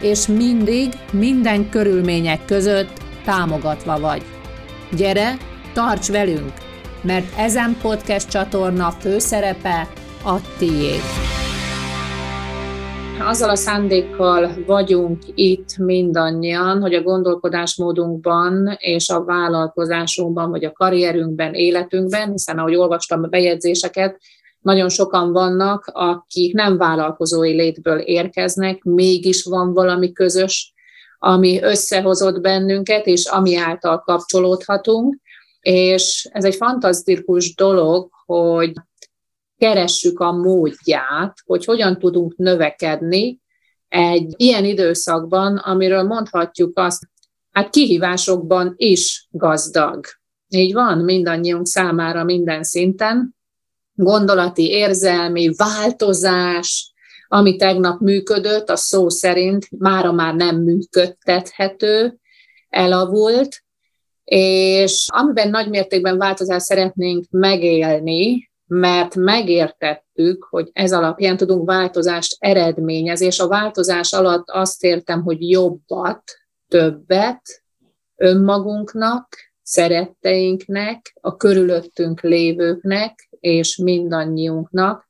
és mindig, minden körülmények között támogatva vagy. Gyere, tarts velünk, mert ezen podcast csatorna főszerepe a tiéd. Azzal a szándékkal vagyunk itt mindannyian, hogy a gondolkodásmódunkban és a vállalkozásunkban, vagy a karrierünkben, életünkben, hiszen ahogy olvastam a bejegyzéseket, nagyon sokan vannak, akik nem vállalkozói létből érkeznek, mégis van valami közös, ami összehozott bennünket, és ami által kapcsolódhatunk. És ez egy fantasztikus dolog, hogy keressük a módját, hogy hogyan tudunk növekedni egy ilyen időszakban, amiről mondhatjuk azt, hát kihívásokban is gazdag. Így van mindannyiunk számára minden szinten, gondolati, érzelmi változás, ami tegnap működött, a szó szerint mára már nem működtethető, elavult, és amiben nagy mértékben változást szeretnénk megélni, mert megértettük, hogy ez alapján tudunk változást eredményezni, és a változás alatt azt értem, hogy jobbat, többet önmagunknak, szeretteinknek, a körülöttünk lévőknek, és mindannyiunknak,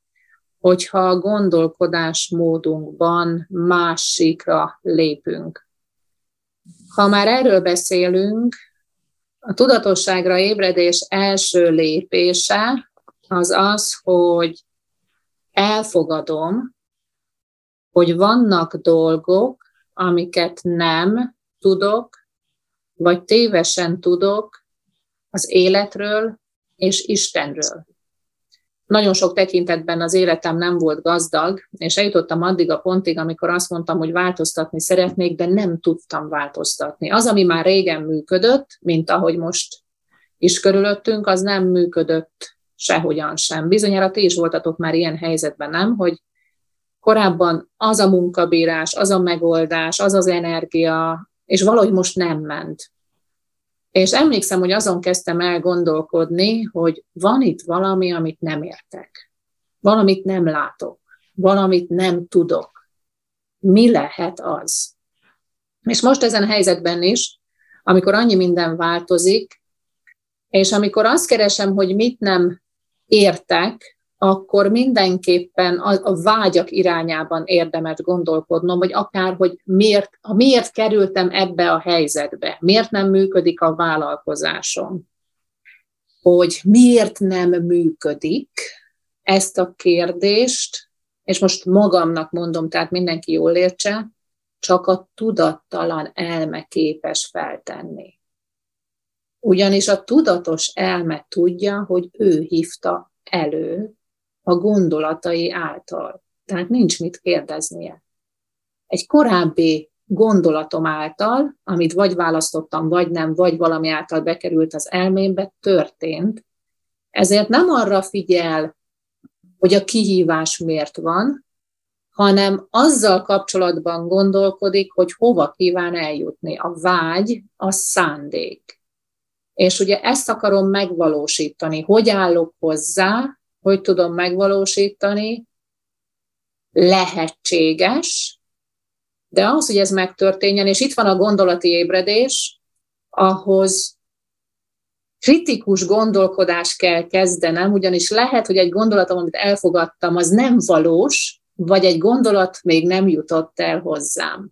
hogyha a gondolkodásmódunkban másikra lépünk. Ha már erről beszélünk, a tudatosságra ébredés első lépése az az, hogy elfogadom, hogy vannak dolgok, amiket nem tudok, vagy tévesen tudok az életről és Istenről nagyon sok tekintetben az életem nem volt gazdag, és eljutottam addig a pontig, amikor azt mondtam, hogy változtatni szeretnék, de nem tudtam változtatni. Az, ami már régen működött, mint ahogy most is körülöttünk, az nem működött sehogyan sem. Bizonyára ti is voltatok már ilyen helyzetben, nem? Hogy korábban az a munkabírás, az a megoldás, az az energia, és valahogy most nem ment. És emlékszem, hogy azon kezdtem el gondolkodni, hogy van itt valami, amit nem értek. Valamit nem látok. Valamit nem tudok. Mi lehet az? És most ezen a helyzetben is, amikor annyi minden változik, és amikor azt keresem, hogy mit nem értek, akkor mindenképpen a, a vágyak irányában érdemes gondolkodnom, vagy akár, hogy miért, miért kerültem ebbe a helyzetbe, miért nem működik a vállalkozásom, hogy miért nem működik ezt a kérdést, és most magamnak mondom, tehát mindenki jól értse, csak a tudattalan elme képes feltenni. Ugyanis a tudatos elme tudja, hogy ő hívta elő a gondolatai által. Tehát nincs mit kérdeznie. Egy korábbi gondolatom által, amit vagy választottam, vagy nem, vagy valami által bekerült az elmémbe, történt. Ezért nem arra figyel, hogy a kihívás miért van, hanem azzal kapcsolatban gondolkodik, hogy hova kíván eljutni. A vágy, a szándék. És ugye ezt akarom megvalósítani. Hogy állok hozzá, hogy tudom megvalósítani, lehetséges, de az, hogy ez megtörténjen, és itt van a gondolati ébredés, ahhoz kritikus gondolkodás kell kezdenem, ugyanis lehet, hogy egy gondolatom, amit elfogadtam, az nem valós, vagy egy gondolat még nem jutott el hozzám.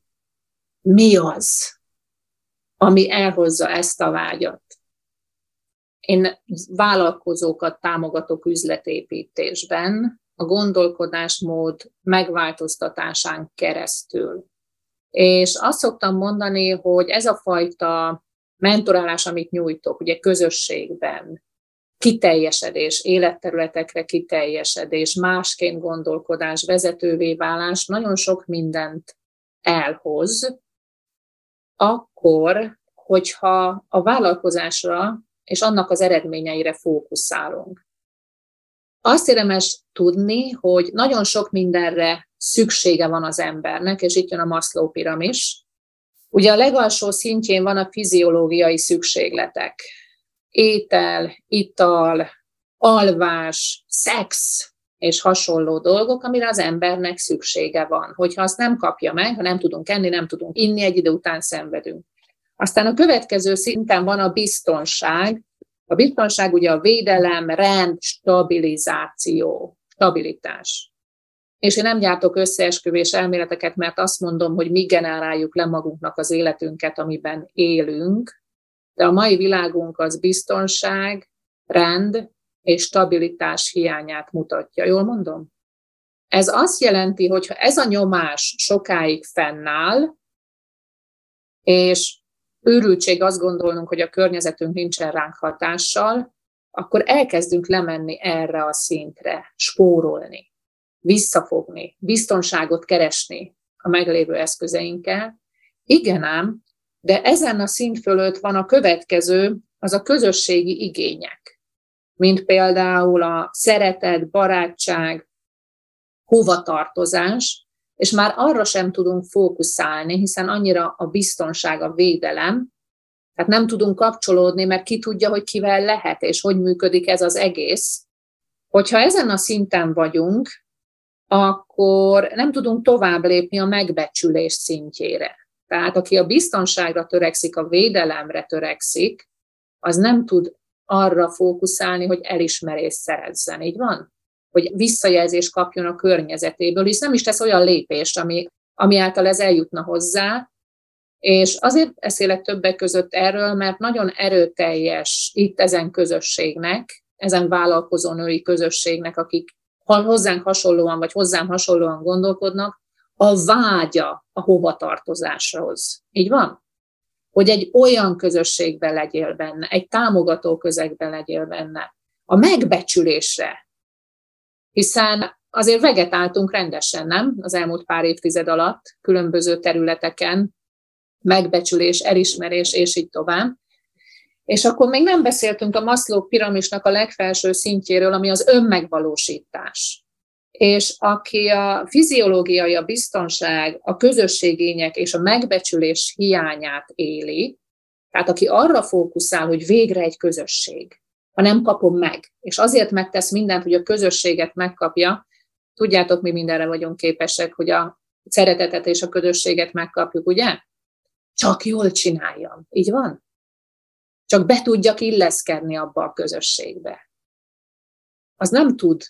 Mi az, ami elhozza ezt a vágyat? Én vállalkozókat támogatok üzletépítésben, a gondolkodásmód megváltoztatásán keresztül. És azt szoktam mondani, hogy ez a fajta mentorálás, amit nyújtok, ugye közösségben, kiteljesedés, életterületekre kiteljesedés, másként gondolkodás, vezetővé válás nagyon sok mindent elhoz, akkor, hogyha a vállalkozásra és annak az eredményeire fókuszálunk. Azt érdemes tudni, hogy nagyon sok mindenre szüksége van az embernek, és itt jön a Maslow piramis. Ugye a legalsó szintjén van a fiziológiai szükségletek. Étel, ital, alvás, szex és hasonló dolgok, amire az embernek szüksége van. Hogyha azt nem kapja meg, ha nem tudunk enni, nem tudunk inni, egy idő után szenvedünk. Aztán a következő szinten van a biztonság. A biztonság ugye a védelem, rend, stabilizáció, stabilitás. És én nem gyártok összeesküvés elméleteket, mert azt mondom, hogy mi generáljuk le magunknak az életünket, amiben élünk, de a mai világunk az biztonság, rend és stabilitás hiányát mutatja. Jól mondom? Ez azt jelenti, hogy ha ez a nyomás sokáig fennáll, és őrültség azt gondolnunk, hogy a környezetünk nincsen ránk hatással, akkor elkezdünk lemenni erre a szintre, spórolni, visszafogni, biztonságot keresni a meglévő eszközeinkkel. Igen ám, de ezen a szint fölött van a következő, az a közösségi igények, mint például a szeretet, barátság, hovatartozás, és már arra sem tudunk fókuszálni, hiszen annyira a biztonság, a védelem, tehát nem tudunk kapcsolódni, mert ki tudja, hogy kivel lehet, és hogy működik ez az egész. Hogyha ezen a szinten vagyunk, akkor nem tudunk tovább lépni a megbecsülés szintjére. Tehát aki a biztonságra törekszik, a védelemre törekszik, az nem tud arra fókuszálni, hogy elismerést szerezzen. Így van? Hogy visszajelzést kapjon a környezetéből, hisz nem is tesz olyan lépést, ami, ami által ez eljutna hozzá, és azért beszélek többek között erről, mert nagyon erőteljes itt ezen közösségnek, ezen vállalkozó női közösségnek, akik hozzánk hasonlóan, vagy hozzám hasonlóan gondolkodnak, a vágya a hovatartozáshoz. Így van? Hogy egy olyan közösségben legyél benne, egy támogató közegben legyél benne, a megbecsülésre, hiszen azért vegetáltunk rendesen, nem? Az elmúlt pár évtized alatt különböző területeken, megbecsülés, elismerés, és így tovább. És akkor még nem beszéltünk a Maslow piramisnak a legfelső szintjéről, ami az önmegvalósítás. És aki a fiziológiai, a biztonság, a közösségények és a megbecsülés hiányát éli, tehát aki arra fókuszál, hogy végre egy közösség, ha nem kapom meg. És azért megtesz mindent, hogy a közösséget megkapja. Tudjátok, mi mindenre vagyunk képesek, hogy a szeretetet és a közösséget megkapjuk, ugye? Csak jól csináljam. Így van? Csak be tudjak illeszkedni abba a közösségbe. Az nem tud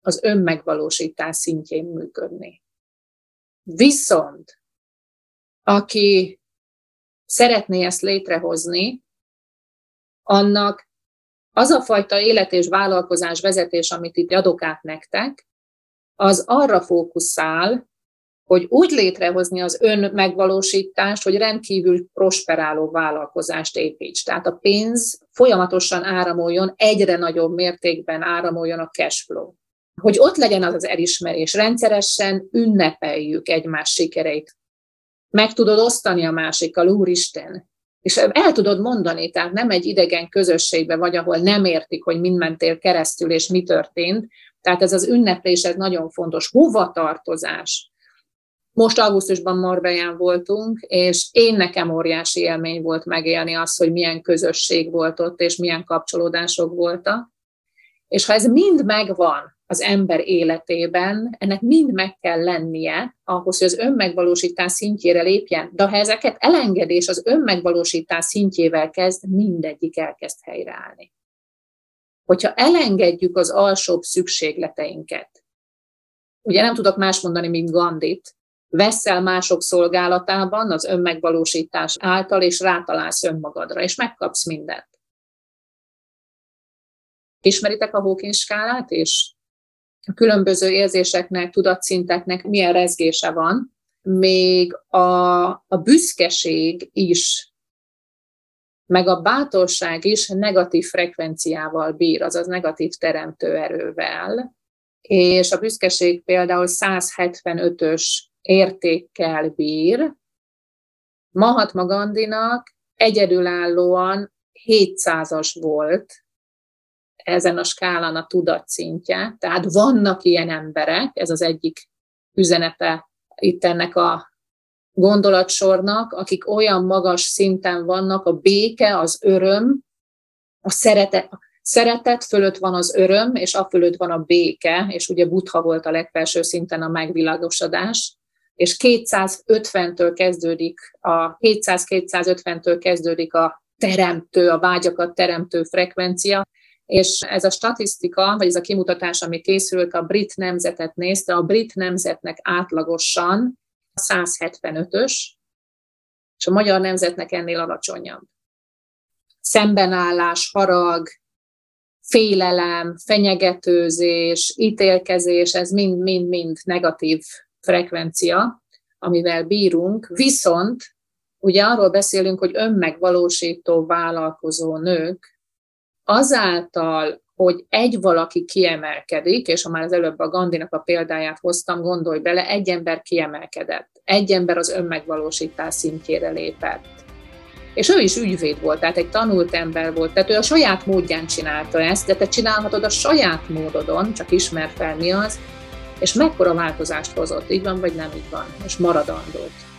az önmegvalósítás szintjén működni. Viszont, aki szeretné ezt létrehozni, annak az a fajta élet és vállalkozás vezetés, amit itt adok át nektek, az arra fókuszál, hogy úgy létrehozni az ön megvalósítást, hogy rendkívül prosperáló vállalkozást építs. Tehát a pénz folyamatosan áramoljon, egyre nagyobb mértékben áramoljon a cash flow. Hogy ott legyen az az elismerés, rendszeresen ünnepeljük egymás sikereit. Meg tudod osztani a másikkal, úristen, és el tudod mondani, tehát nem egy idegen közösségbe vagy, ahol nem értik, hogy mind mentél keresztül, és mi történt. Tehát ez az ünneplés, ez nagyon fontos. Hova tartozás? Most augusztusban Marbellán voltunk, és én nekem óriási élmény volt megélni azt, hogy milyen közösség volt ott, és milyen kapcsolódások voltak. És ha ez mind megvan, az ember életében, ennek mind meg kell lennie ahhoz, hogy az önmegvalósítás szintjére lépjen. De ha ezeket elengedés az önmegvalósítás szintjével kezd, mindegyik elkezd helyreállni. Hogyha elengedjük az alsóbb szükségleteinket, ugye nem tudok más mondani, mint Gandit, veszel mások szolgálatában az önmegvalósítás által, és rátalálsz önmagadra, és megkapsz mindent. Ismeritek a Hawking skálát és a különböző érzéseknek, tudatszinteknek milyen rezgése van, még a, a büszkeség is, meg a bátorság is negatív frekvenciával bír, azaz negatív teremtő erővel, és a büszkeség például 175-ös értékkel bír, Mahatma Gandinak egyedülállóan 700-as volt ezen a skálán a tudatszintje. Tehát vannak ilyen emberek, ez az egyik üzenete itt ennek a gondolatsornak, akik olyan magas szinten vannak, a béke, az öröm, a szeretet, szeretet fölött van az öröm, és a fölött van a béke, és ugye Buddha volt a legfelső szinten a megvilágosodás, és 250-től kezdődik a 200-250-től kezdődik a teremtő, a vágyakat teremtő frekvencia, és ez a statisztika, vagy ez a kimutatás, ami készült, a brit nemzetet nézte, a brit nemzetnek átlagosan 175-ös, és a magyar nemzetnek ennél alacsonyabb. Szembenállás, harag, félelem, fenyegetőzés, ítélkezés, ez mind-mind-mind negatív frekvencia, amivel bírunk, viszont ugye arról beszélünk, hogy önmegvalósító vállalkozó nők azáltal, hogy egy valaki kiemelkedik, és ha már az előbb a Gandinak a példáját hoztam, gondolj bele, egy ember kiemelkedett, egy ember az önmegvalósítás szintjére lépett. És ő is ügyvéd volt, tehát egy tanult ember volt, tehát ő a saját módján csinálta ezt, de te csinálhatod a saját módodon, csak ismer fel mi az, és mekkora változást hozott, így van vagy nem így van, és maradandót.